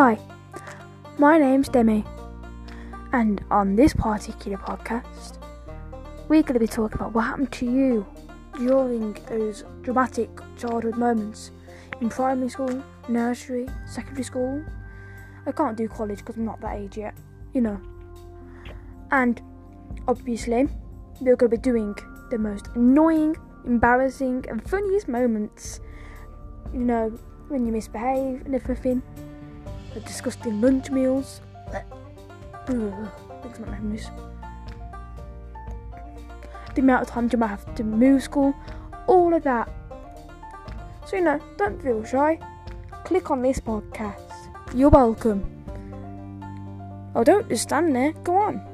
Hi, my name's Demi, and on this particular podcast, we're going to be talking about what happened to you during those dramatic childhood moments in primary school, nursery, secondary school. I can't do college because I'm not that age yet, you know. And obviously, we're going to be doing the most annoying, embarrassing, and funniest moments. You know, when you misbehave and everything the disgusting lunch meals ugh, my memories. The amount of times you might have to move school, all of that. So you know, don't feel shy. Click on this podcast. You're welcome. Oh, don't just stand there. Go on.